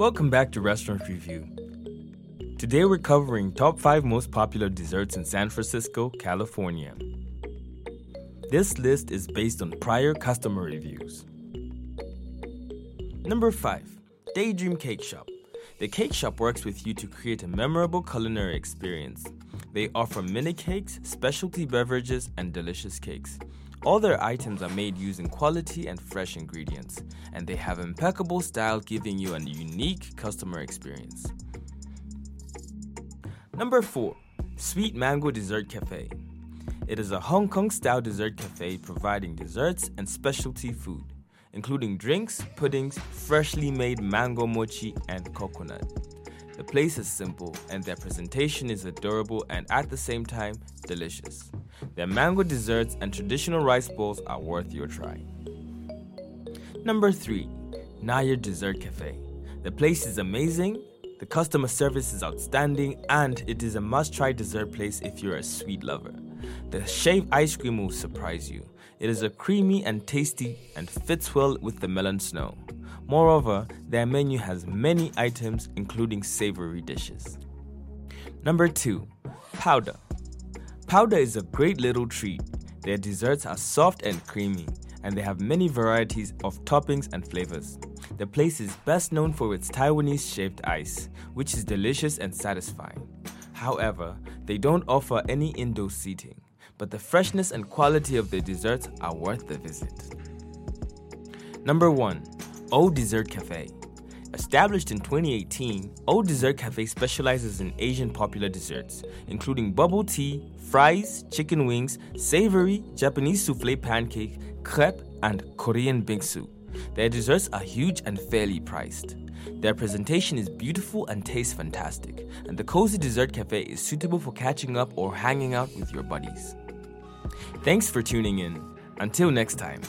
Welcome back to Restaurant Review. Today we're covering top 5 most popular desserts in San Francisco, California. This list is based on prior customer reviews. Number 5 Daydream Cake Shop. The cake shop works with you to create a memorable culinary experience. They offer mini cakes, specialty beverages, and delicious cakes. All their items are made using quality and fresh ingredients, and they have impeccable style giving you a unique customer experience. Number 4. Sweet Mango Dessert Cafe. It is a Hong Kong style dessert cafe providing desserts and specialty food, including drinks, puddings, freshly made mango mochi, and coconut. The place is simple and their presentation is adorable and at the same time delicious. Their mango desserts and traditional rice bowls are worth your try. Number 3. Nair Dessert Cafe. The place is amazing, the customer service is outstanding, and it is a must try dessert place if you're a sweet lover. The shaved ice cream will surprise you. It is a creamy and tasty and fits well with the melon snow. Moreover, their menu has many items, including savory dishes. Number 2. Powder. Powder is a great little treat. Their desserts are soft and creamy, and they have many varieties of toppings and flavors. The place is best known for its Taiwanese shaved ice, which is delicious and satisfying. However, they don't offer any indoor seating, but the freshness and quality of their desserts are worth the visit. Number 1 Old Dessert Cafe. Established in 2018, Old Dessert Cafe specializes in Asian popular desserts, including bubble tea, fries, chicken wings, savory, Japanese souffle pancake, crepe, and Korean bingsu. Their desserts are huge and fairly priced. Their presentation is beautiful and tastes fantastic, and the Cozy Dessert Cafe is suitable for catching up or hanging out with your buddies. Thanks for tuning in. Until next time.